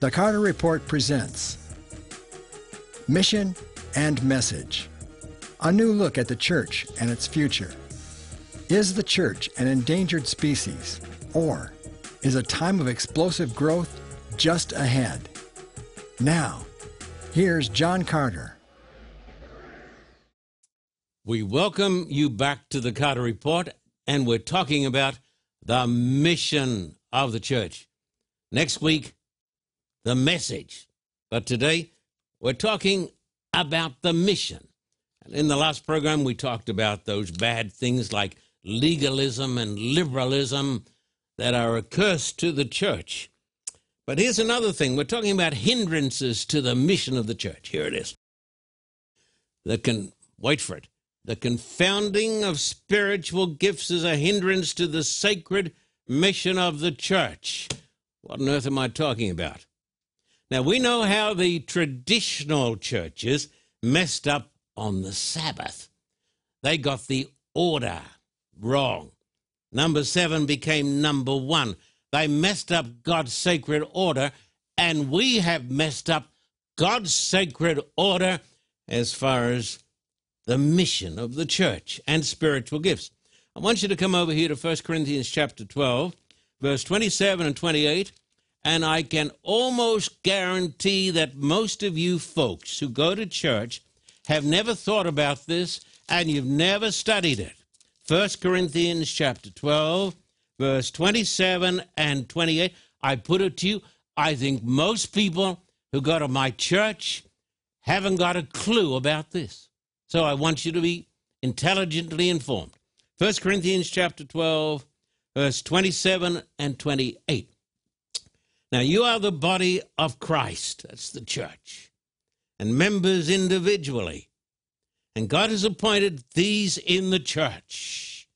The Carter Report presents Mission and Message. A new look at the church and its future. Is the church an endangered species, or is a time of explosive growth just ahead? Now, here's John Carter. We welcome you back to the Carter Report, and we're talking about the mission of the church. Next week, the message. But today, we're talking about the mission. And in the last program, we talked about those bad things like legalism and liberalism that are a curse to the church. But here's another thing we're talking about hindrances to the mission of the church. Here it is. The can wait for it. The confounding of spiritual gifts is a hindrance to the sacred mission of the church. What on earth am I talking about? Now, we know how the traditional churches messed up on the Sabbath. They got the order wrong. Number seven became number one. They messed up God's sacred order, and we have messed up God's sacred order as far as the mission of the church and spiritual gifts. I want you to come over here to 1 Corinthians chapter 12, verse 27 and 28. And I can almost guarantee that most of you folks who go to church have never thought about this and you've never studied it. 1 Corinthians chapter 12, verse 27 and 28. I put it to you, I think most people who go to my church haven't got a clue about this. So I want you to be intelligently informed. 1 Corinthians chapter 12, verse 27 and 28. Now, you are the body of Christ, that's the church, and members individually. And God has appointed these in the church.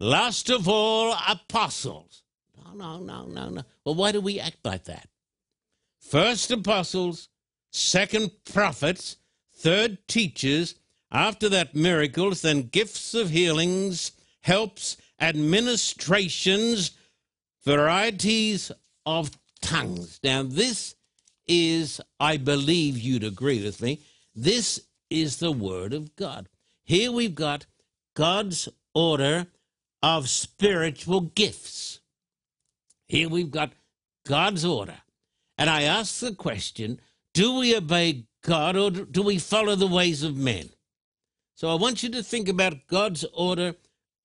Last of all, apostles. No, no, no, no, no. Well, why do we act like that? First, apostles, second, prophets, third, teachers, after that, miracles, then gifts of healings, helps, administrations, varieties of tongues. Now, this is, I believe you'd agree with me, this is the Word of God. Here we've got God's order of spiritual gifts. Here we've got God's order. And I ask the question do we obey God or do we follow the ways of men? So I want you to think about God's order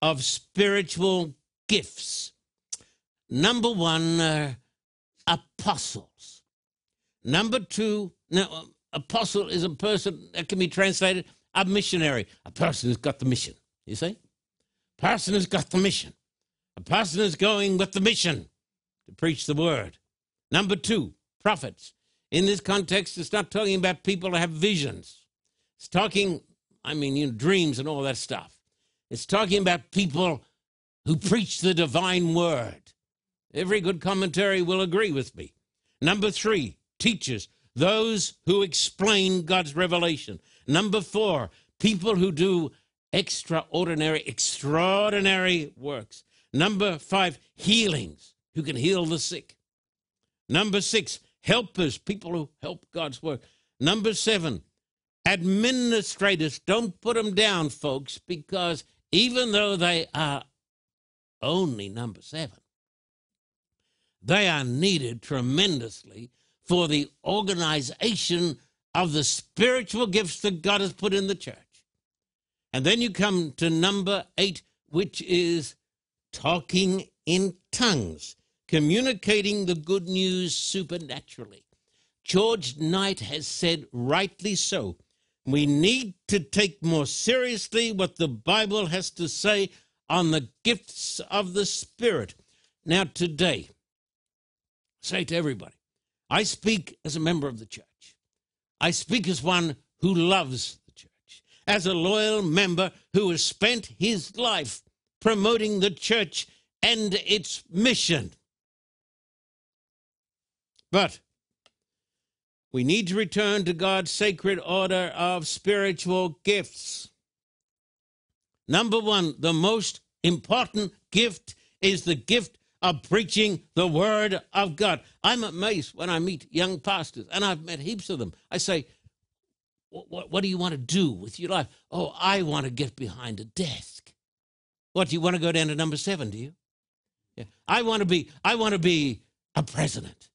of spiritual gifts. Number one, uh, apostles. Number two, now, um, apostle is a person that can be translated a missionary, a person who's got the mission. You see? Person who's got the mission. A person who's going with the mission to preach the word. Number two, prophets. In this context, it's not talking about people who have visions. It's talking, I mean, you know, dreams and all that stuff. It's talking about people who preach the divine word. Every good commentary will agree with me. Number three, teachers, those who explain God's revelation. Number four, people who do extraordinary, extraordinary works. Number five, healings, who can heal the sick. Number six, helpers, people who help God's work. Number seven, administrators. Don't put them down, folks, because even though they are only number seven, they are needed tremendously for the organization of the spiritual gifts that God has put in the church. And then you come to number eight, which is talking in tongues, communicating the good news supernaturally. George Knight has said, rightly so, we need to take more seriously what the Bible has to say on the gifts of the Spirit. Now, today, say to everybody, I speak as a member of the church. I speak as one who loves the church, as a loyal member who has spent his life promoting the church and its mission. But we need to return to God's sacred order of spiritual gifts. Number one, the most important gift is the gift of preaching the word of God. I'm amazed when I meet young pastors, and I've met heaps of them. I say, what, what do you want to do with your life? Oh, I want to get behind a desk. What, do you want to go down to number seven, do you? Yeah. I want to be, I want to be a president.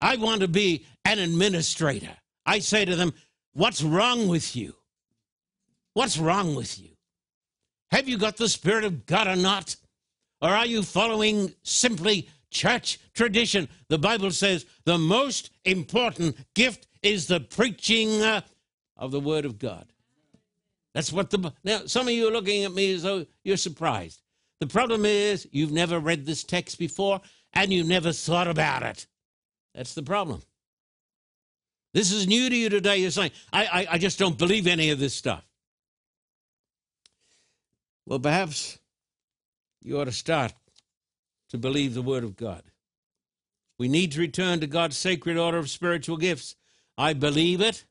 I want to be an administrator. I say to them, what's wrong with you? What's wrong with you? Have you got the Spirit of God or not? Or are you following simply church tradition? The Bible says the most important gift is the preaching uh, of the Word of God. That's what the. Now, some of you are looking at me as though you're surprised. The problem is you've never read this text before and you've never thought about it. That's the problem. This is new to you today. You're saying, I, I, I just don't believe any of this stuff. Well, perhaps you ought to start to believe the Word of God. We need to return to God's sacred order of spiritual gifts. I believe it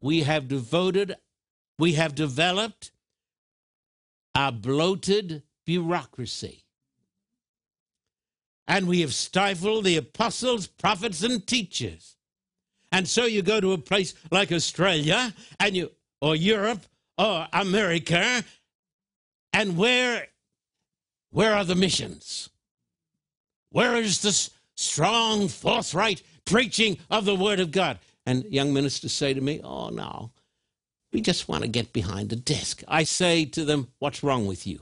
we have devoted, we have developed a bloated bureaucracy. And we have stifled the apostles, prophets, and teachers. And so you go to a place like Australia and you or Europe or America, and where where are the missions? Where is this strong, forthright preaching of the Word of God? And young ministers say to me, Oh, no, we just want to get behind a desk. I say to them, What's wrong with you?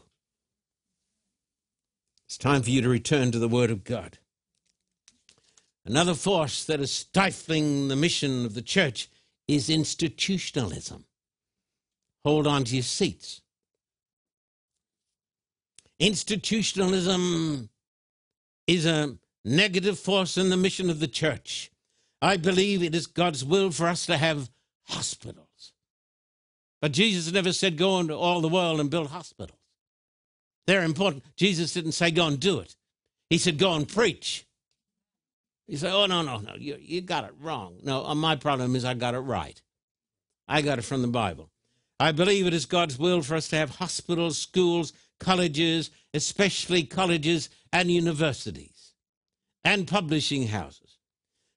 It's time for you to return to the Word of God. Another force that is stifling the mission of the church is institutionalism. Hold on to your seats. Institutionalism is a negative force in the mission of the church. I believe it is God's will for us to have hospitals. But Jesus never said, go into all the world and build hospitals. They're important. Jesus didn't say, go and do it. He said, go and preach. You say, oh, no, no, no, you, you got it wrong. No, uh, my problem is I got it right. I got it from the Bible. I believe it is God's will for us to have hospitals, schools, colleges, especially colleges and universities, and publishing houses.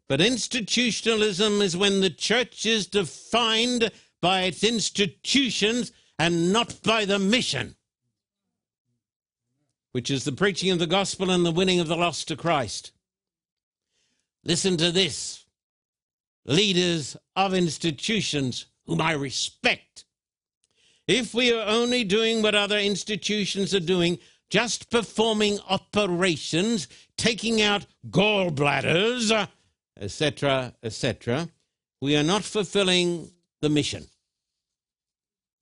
But institutionalism is when the church is defined by its institutions and not by the mission, which is the preaching of the gospel and the winning of the lost to Christ. Listen to this leaders of institutions whom I respect. If we are only doing what other institutions are doing, just performing operations, taking out gallbladders, uh, etc., etc., we are not fulfilling the mission.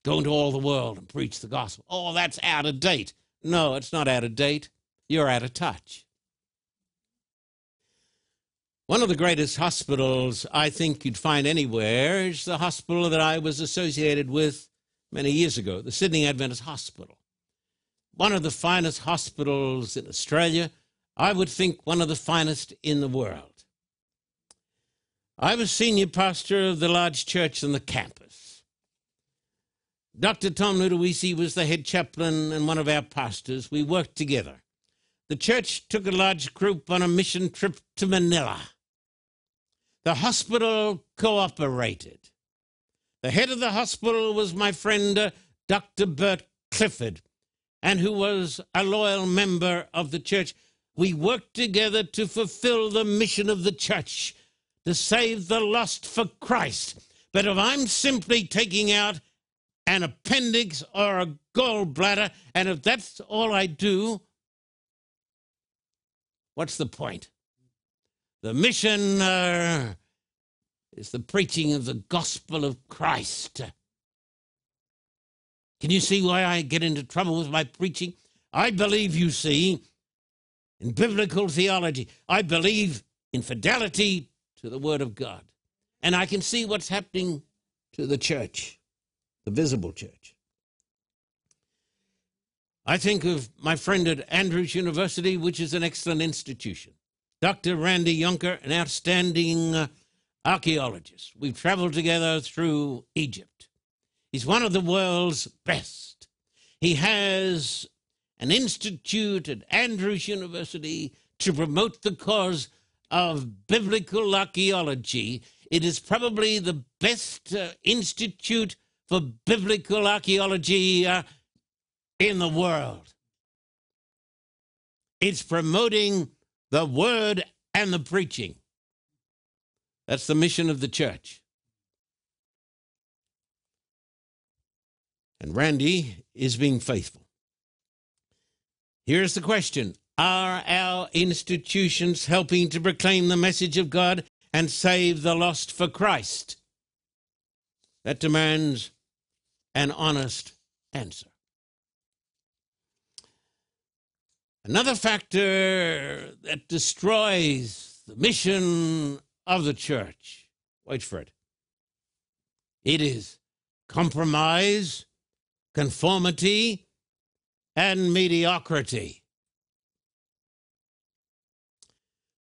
Go into all the world and preach the gospel. Oh, that's out of date. No, it's not out of date. You're out of touch. One of the greatest hospitals I think you'd find anywhere is the hospital that I was associated with many years ago, the Sydney Adventist Hospital. One of the finest hospitals in Australia, I would think one of the finest in the world. I was senior pastor of the large church on the campus. Dr. Tom Ludowici was the head chaplain and one of our pastors. We worked together. The church took a large group on a mission trip to Manila. The hospital cooperated. The head of the hospital was my friend, uh, Dr. Bert Clifford, and who was a loyal member of the church. We worked together to fulfill the mission of the church to save the lost for Christ. But if I'm simply taking out an appendix or a gallbladder, and if that's all I do, what's the point? The mission uh, is the preaching of the gospel of Christ. Can you see why I get into trouble with my preaching? I believe, you see, in biblical theology. I believe in fidelity to the Word of God. And I can see what's happening to the church, the visible church. I think of my friend at Andrews University, which is an excellent institution. Dr. Randy Younker, an outstanding uh, archaeologist. We've traveled together through Egypt. He's one of the world's best. He has an institute at Andrews University to promote the cause of biblical archaeology, it is probably the best uh, institute for biblical archaeology uh, in the world. It's promoting the word and the preaching. That's the mission of the church. And Randy is being faithful. Here's the question Are our institutions helping to proclaim the message of God and save the lost for Christ? That demands an honest answer. Another factor that destroys the mission of the church, wait for it, it is compromise, conformity, and mediocrity.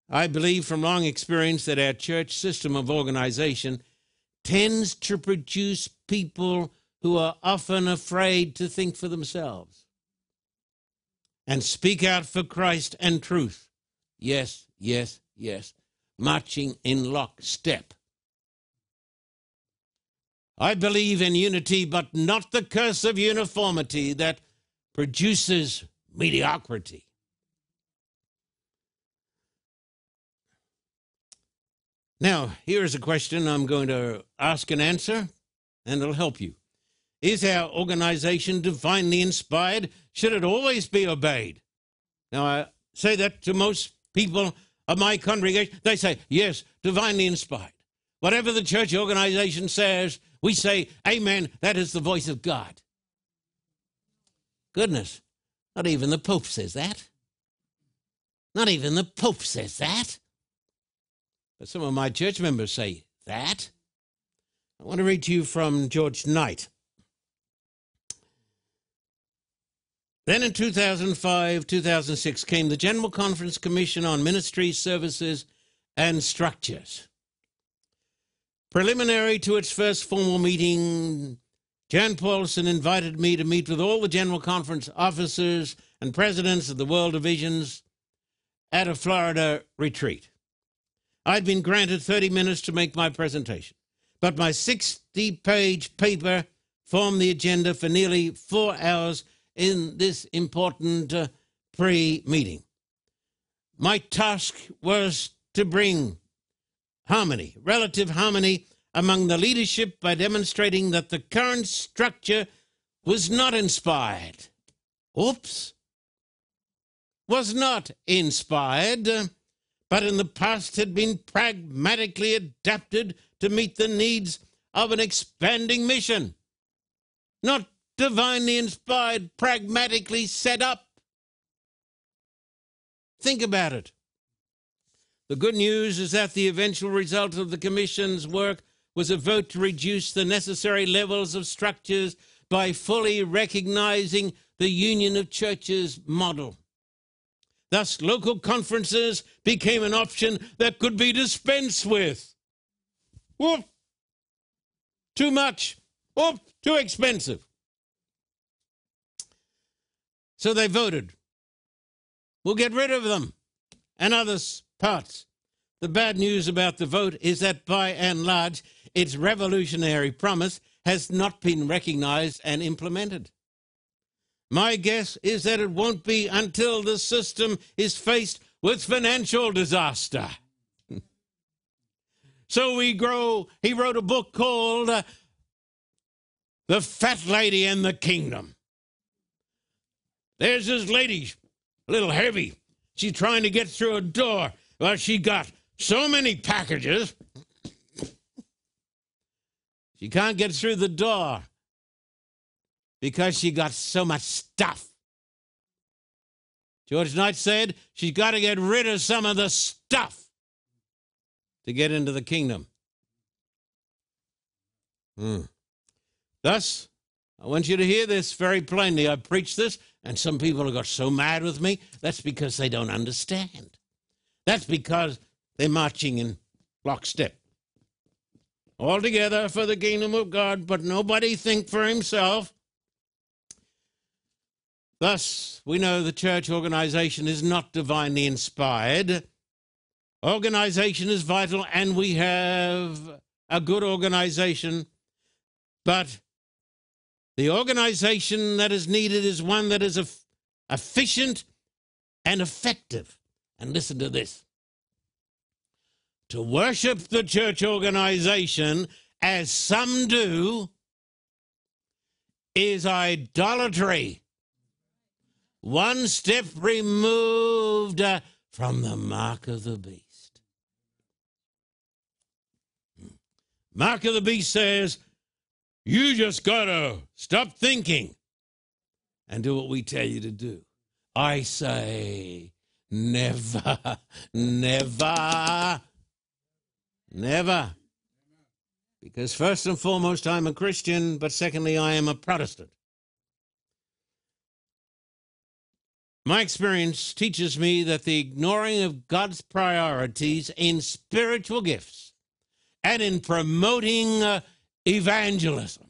I believe from long experience that our church system of organization tends to produce people who are often afraid to think for themselves and speak out for Christ and truth. Yes, yes, yes. Marching in lockstep. I believe in unity, but not the curse of uniformity that produces mediocrity. Now, here's a question I'm going to ask and answer, and it'll help you. Is our organization divinely inspired? Should it always be obeyed? Now, I say that to most people of my congregation. They say, yes, divinely inspired. Whatever the church organization says, we say, Amen, that is the voice of God. Goodness, not even the Pope says that. Not even the Pope says that. But some of my church members say that. I want to read to you from George Knight. Then in 2005 2006 came the General Conference Commission on Ministry Services and Structures. Preliminary to its first formal meeting, Jan Paulsen invited me to meet with all the General Conference officers and presidents of the world divisions at a Florida retreat. I'd been granted 30 minutes to make my presentation, but my 60 page paper formed the agenda for nearly four hours in this important uh, pre meeting. My task was to bring harmony, relative harmony among the leadership by demonstrating that the current structure was not inspired. Oops. Was not inspired, but in the past had been pragmatically adapted to meet the needs of an expanding mission. Not divinely inspired, pragmatically set up. Think about it. The good news is that the eventual result of the Commission's work was a vote to reduce the necessary levels of structures by fully recognizing the Union of Churches model. Thus, local conferences became an option that could be dispensed with. Whoop! Too much. Whoop! Too expensive. So they voted. We'll get rid of them and other parts. The bad news about the vote is that by and large, its revolutionary promise has not been recognized and implemented. My guess is that it won't be until the system is faced with financial disaster. so we grow, he wrote a book called uh, The Fat Lady and the Kingdom. There's this lady, a little heavy. She's trying to get through a door. Well, she got so many packages. She can't get through the door because she got so much stuff. George Knight said she's got to get rid of some of the stuff to get into the kingdom. Hmm. Thus, I want you to hear this very plainly. I preached this and some people have got so mad with me. That's because they don't understand. That's because they're marching in lockstep. All together for the kingdom of God, but nobody think for himself. Thus, we know the church organization is not divinely inspired. Organization is vital, and we have a good organization, but the organization that is needed is one that is efficient and effective. And listen to this to worship the church organization as some do is idolatry. One step removed uh, from the mark of the beast. Hmm. Mark of the beast says, you just got to stop thinking and do what we tell you to do. I say, never, never, never. Because first and foremost, I'm a Christian, but secondly, I am a Protestant. My experience teaches me that the ignoring of God's priorities in spiritual gifts and in promoting uh, evangelism.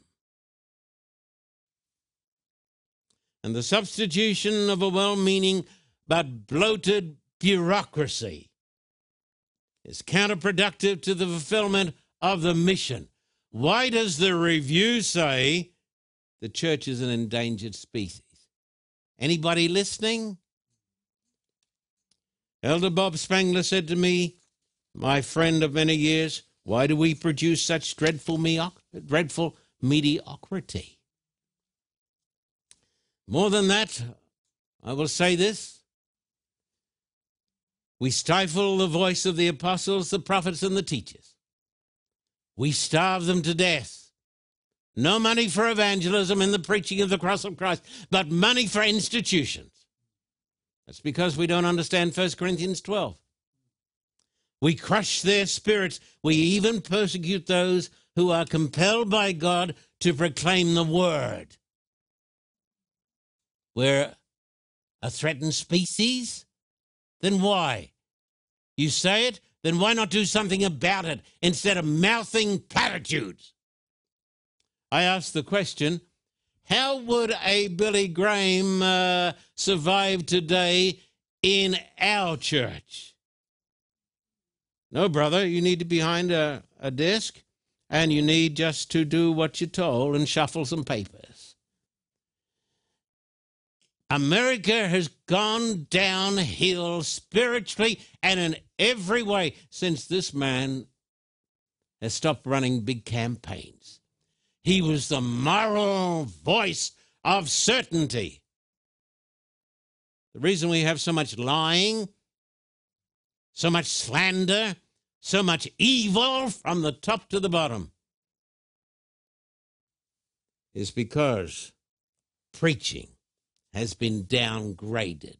And the substitution of a well meaning but bloated bureaucracy is counterproductive to the fulfillment of the mission. Why does the review say the church is an endangered species? Anybody listening? Elder Bob Spangler said to me, my friend of many years, why do we produce such dreadful, dreadful mediocrity? More than that, I will say this. We stifle the voice of the apostles, the prophets, and the teachers. We starve them to death. No money for evangelism and the preaching of the cross of Christ, but money for institutions. That's because we don't understand 1 Corinthians 12. We crush their spirits. We even persecute those who are compelled by God to proclaim the word. We're a threatened species? Then why? You say it, then why not do something about it instead of mouthing platitudes? I ask the question how would a Billy Graham uh, survive today in our church? No, brother, you need to be behind a, a desk and you need just to do what you're told and shuffle some papers. America has gone downhill spiritually and in every way since this man has stopped running big campaigns. He was the moral voice of certainty. The reason we have so much lying, so much slander, so much evil from the top to the bottom is because preaching has been downgraded.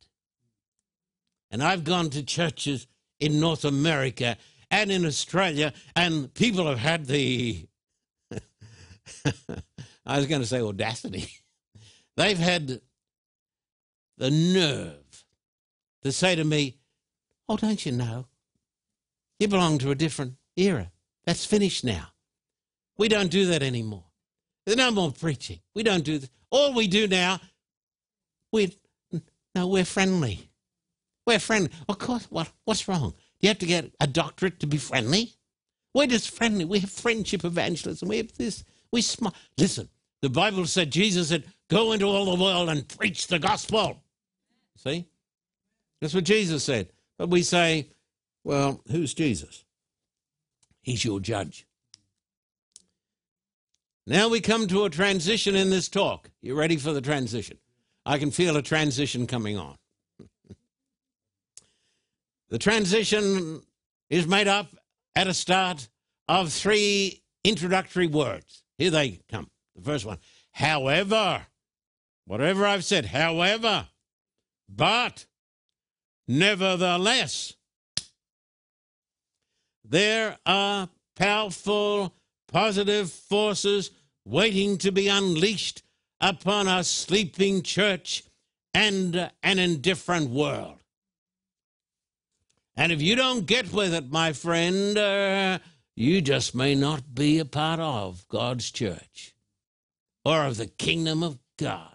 And I've gone to churches in North America and in Australia, and people have had the, I was going to say audacity, they've had the nerve to say to me, Oh, don't you know? You belong to a different era. That's finished now. We don't do that anymore. There's no more preaching. We don't do that. All we do now, we no, we're friendly. We're friendly. Of course, what, what's wrong? Do you have to get a doctorate to be friendly? We're just friendly. We have friendship evangelism. We have this. We smile. Listen, the Bible said, Jesus said, go into all the world and preach the gospel. See? That's what Jesus said. But we say, well, who's Jesus? He's your judge. Now we come to a transition in this talk. You ready for the transition? I can feel a transition coming on. the transition is made up at a start of three introductory words. Here they come. The first one, however, whatever I've said, however, but, nevertheless, there are powerful, positive forces waiting to be unleashed upon a sleeping church and an indifferent world. And if you don't get with it, my friend, uh, you just may not be a part of God's church or of the kingdom of God.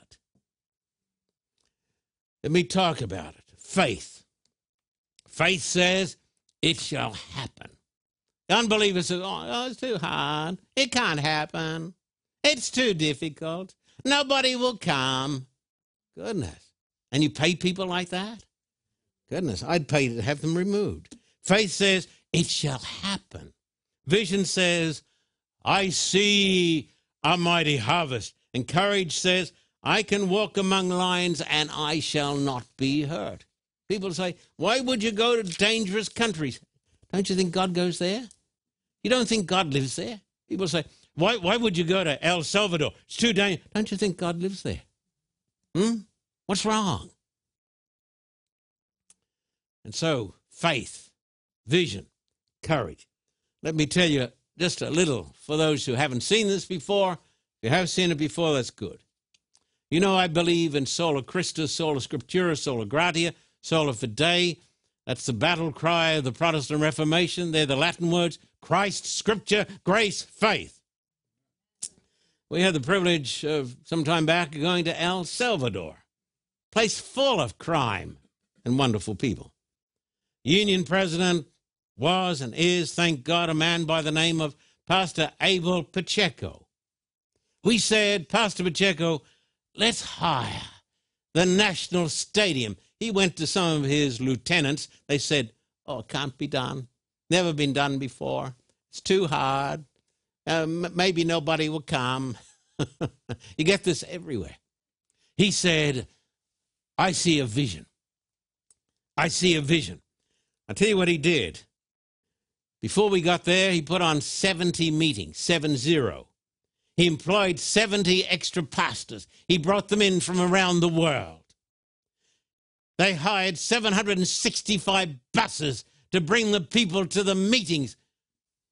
Let me talk about it. Faith. Faith says it shall happen. The say, says, oh, oh, it's too hard. It can't happen. It's too difficult. Nobody will come. Goodness. And you pay people like that? Goodness, I'd pay to have them removed. Faith says, it shall happen. Vision says, I see a mighty harvest. And courage says, I can walk among lions and I shall not be hurt. People say, Why would you go to dangerous countries? Don't you think God goes there? You don't think God lives there? People say, Why, why would you go to El Salvador? It's too dangerous. Don't you think God lives there? Hmm? What's wrong? And so, faith, vision, courage. Let me tell you just a little for those who haven't seen this before. If you have seen it before, that's good. You know, I believe in sola Christus, sola scriptura, sola gratia, sola fide. That's the battle cry of the Protestant Reformation. They're the Latin words Christ, Scripture, grace, faith. We had the privilege of some time back going to El Salvador, place full of crime and wonderful people. Union President was and is, thank God, a man by the name of Pastor Abel Pacheco. We said, Pastor Pacheco, let's hire the National Stadium. He went to some of his lieutenants. They said, oh, it can't be done. Never been done before. It's too hard. Uh, maybe nobody will come. you get this everywhere. He said, I see a vision. I see a vision. I'll tell you what he did. Before we got there, he put on 70 meetings, 7 0. He employed 70 extra pastors. He brought them in from around the world. They hired 765 buses to bring the people to the meetings.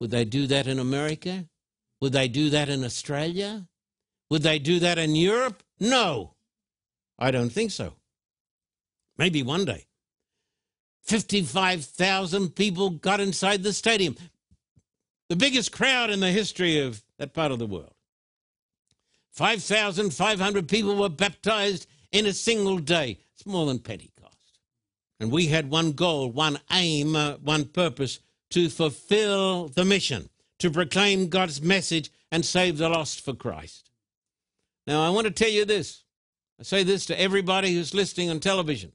Would they do that in America? Would they do that in Australia? Would they do that in Europe? No, I don't think so. Maybe one day. 55,000 people got inside the stadium. The biggest crowd in the history of that part of the world. 5,500 people were baptized in a single day. It's more than Pentecost. And we had one goal, one aim, uh, one purpose to fulfill the mission, to proclaim God's message and save the lost for Christ. Now, I want to tell you this. I say this to everybody who's listening on television.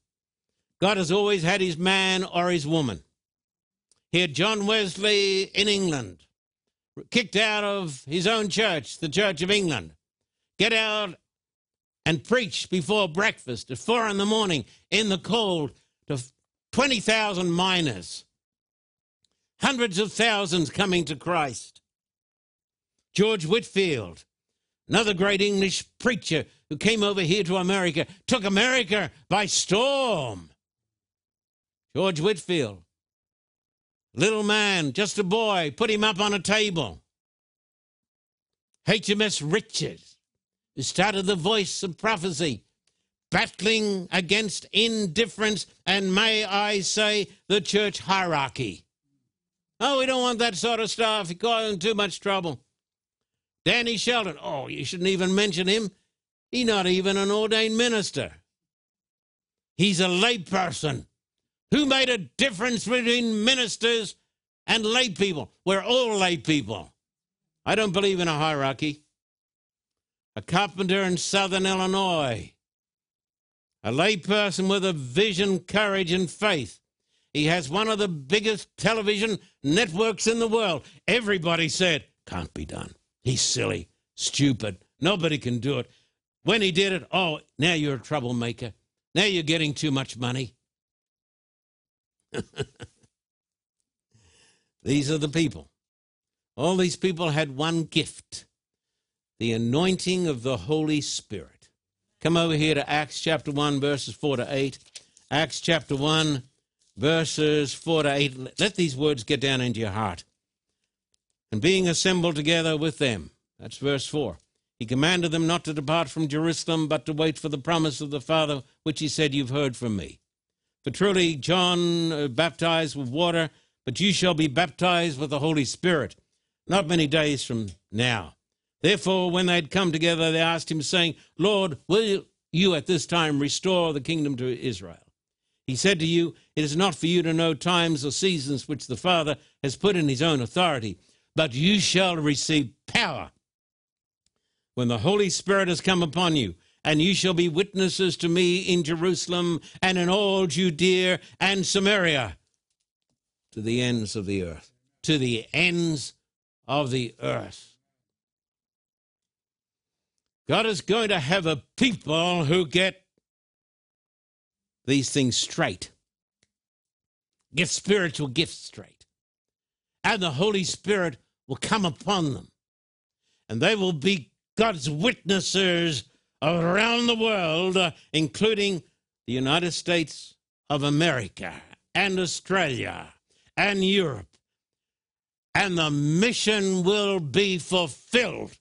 God has always had his man or his woman. He had John Wesley in England, kicked out of his own church, the Church of England. Get out and preach before breakfast at four in the morning in the cold to 20,000 miners. Hundreds of thousands coming to Christ. George Whitefield, another great English preacher who came over here to America, took America by storm. George Whitefield, little man, just a boy, put him up on a table. HMS Richards, who started the voice of prophecy, battling against indifference and, may I say, the church hierarchy. Oh, we don't want that sort of stuff. It causing too much trouble. Danny Shelton, oh, you shouldn't even mention him. He's not even an ordained minister. He's a layperson. Who made a difference between ministers and lay people? We're all lay people. I don't believe in a hierarchy. A carpenter in southern Illinois, a layperson with a vision, courage, and faith. He has one of the biggest television networks in the world. Everybody said, can't be done. He's silly, stupid. Nobody can do it. When he did it, oh, now you're a troublemaker. Now you're getting too much money. these are the people. All these people had one gift the anointing of the Holy Spirit. Come over here to Acts chapter 1, verses 4 to 8. Acts chapter 1, verses 4 to 8. Let these words get down into your heart. And being assembled together with them, that's verse 4. He commanded them not to depart from Jerusalem, but to wait for the promise of the Father, which he said, You've heard from me. For truly John uh, baptized with water, but you shall be baptized with the Holy Spirit not many days from now. Therefore, when they had come together, they asked him, saying, Lord, will you, at this time restore the kingdom to Israel. He said to you, It is not for you to know times or seasons which the Father has put in his own authority, but you shall receive power when the Holy Spirit has come upon you, and you shall be witnesses to me in Jerusalem and in all Judea and Samaria to the ends of the earth. To the ends of the earth. God is going to have a people who get these things straight, get spiritual gifts straight, and the Holy Spirit will come upon them, and they will be God's witnesses around the world, uh, including the United States of America and Australia and Europe. And the mission will be fulfilled.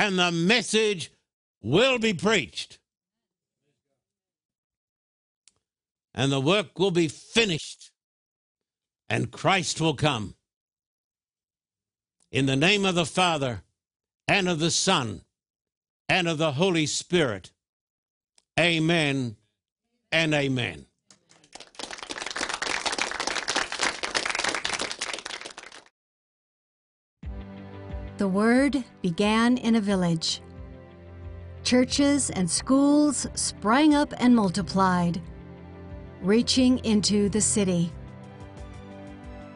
And the message will be preached. And the work will be finished. And Christ will come. In the name of the Father, and of the Son, and of the Holy Spirit. Amen and amen. The word began in a village. Churches and schools sprang up and multiplied, reaching into the city.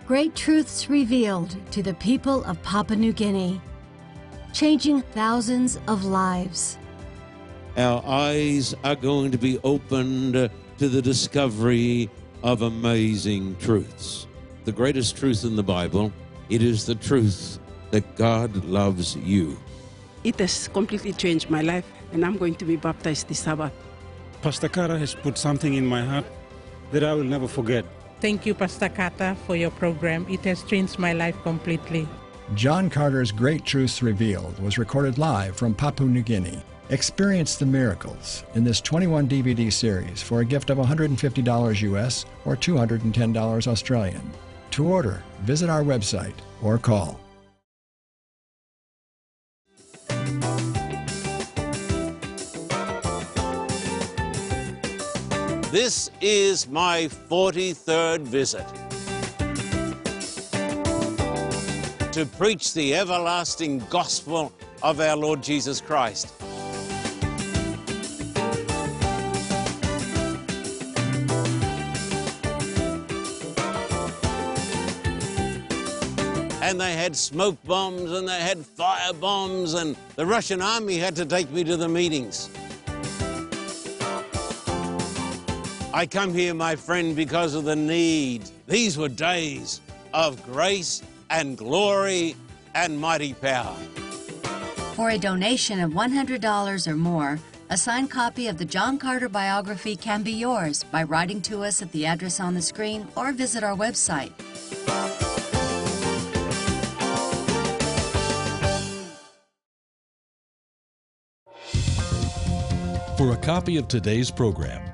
Great truths revealed to the people of Papua New Guinea changing thousands of lives. Our eyes are going to be opened to the discovery of amazing truths. The greatest truth in the Bible, it is the truth that God loves you. It has completely changed my life, and I'm going to be baptized this Sabbath. Pastor Kara has put something in my heart that I will never forget. Thank you, Pastor Kata, for your program. It has changed my life completely. John Carter's Great Truths Revealed was recorded live from Papua New Guinea. Experience the miracles in this 21 DVD series for a gift of $150 US or $210 Australian. To order, visit our website or call. This is my 43rd visit. to preach the everlasting gospel of our Lord Jesus Christ. And they had smoke bombs and they had fire bombs, and the Russian army had to take me to the meetings. I come here, my friend, because of the need. These were days of grace and glory and mighty power. For a donation of $100 or more, a signed copy of the John Carter biography can be yours by writing to us at the address on the screen or visit our website. For a copy of today's program,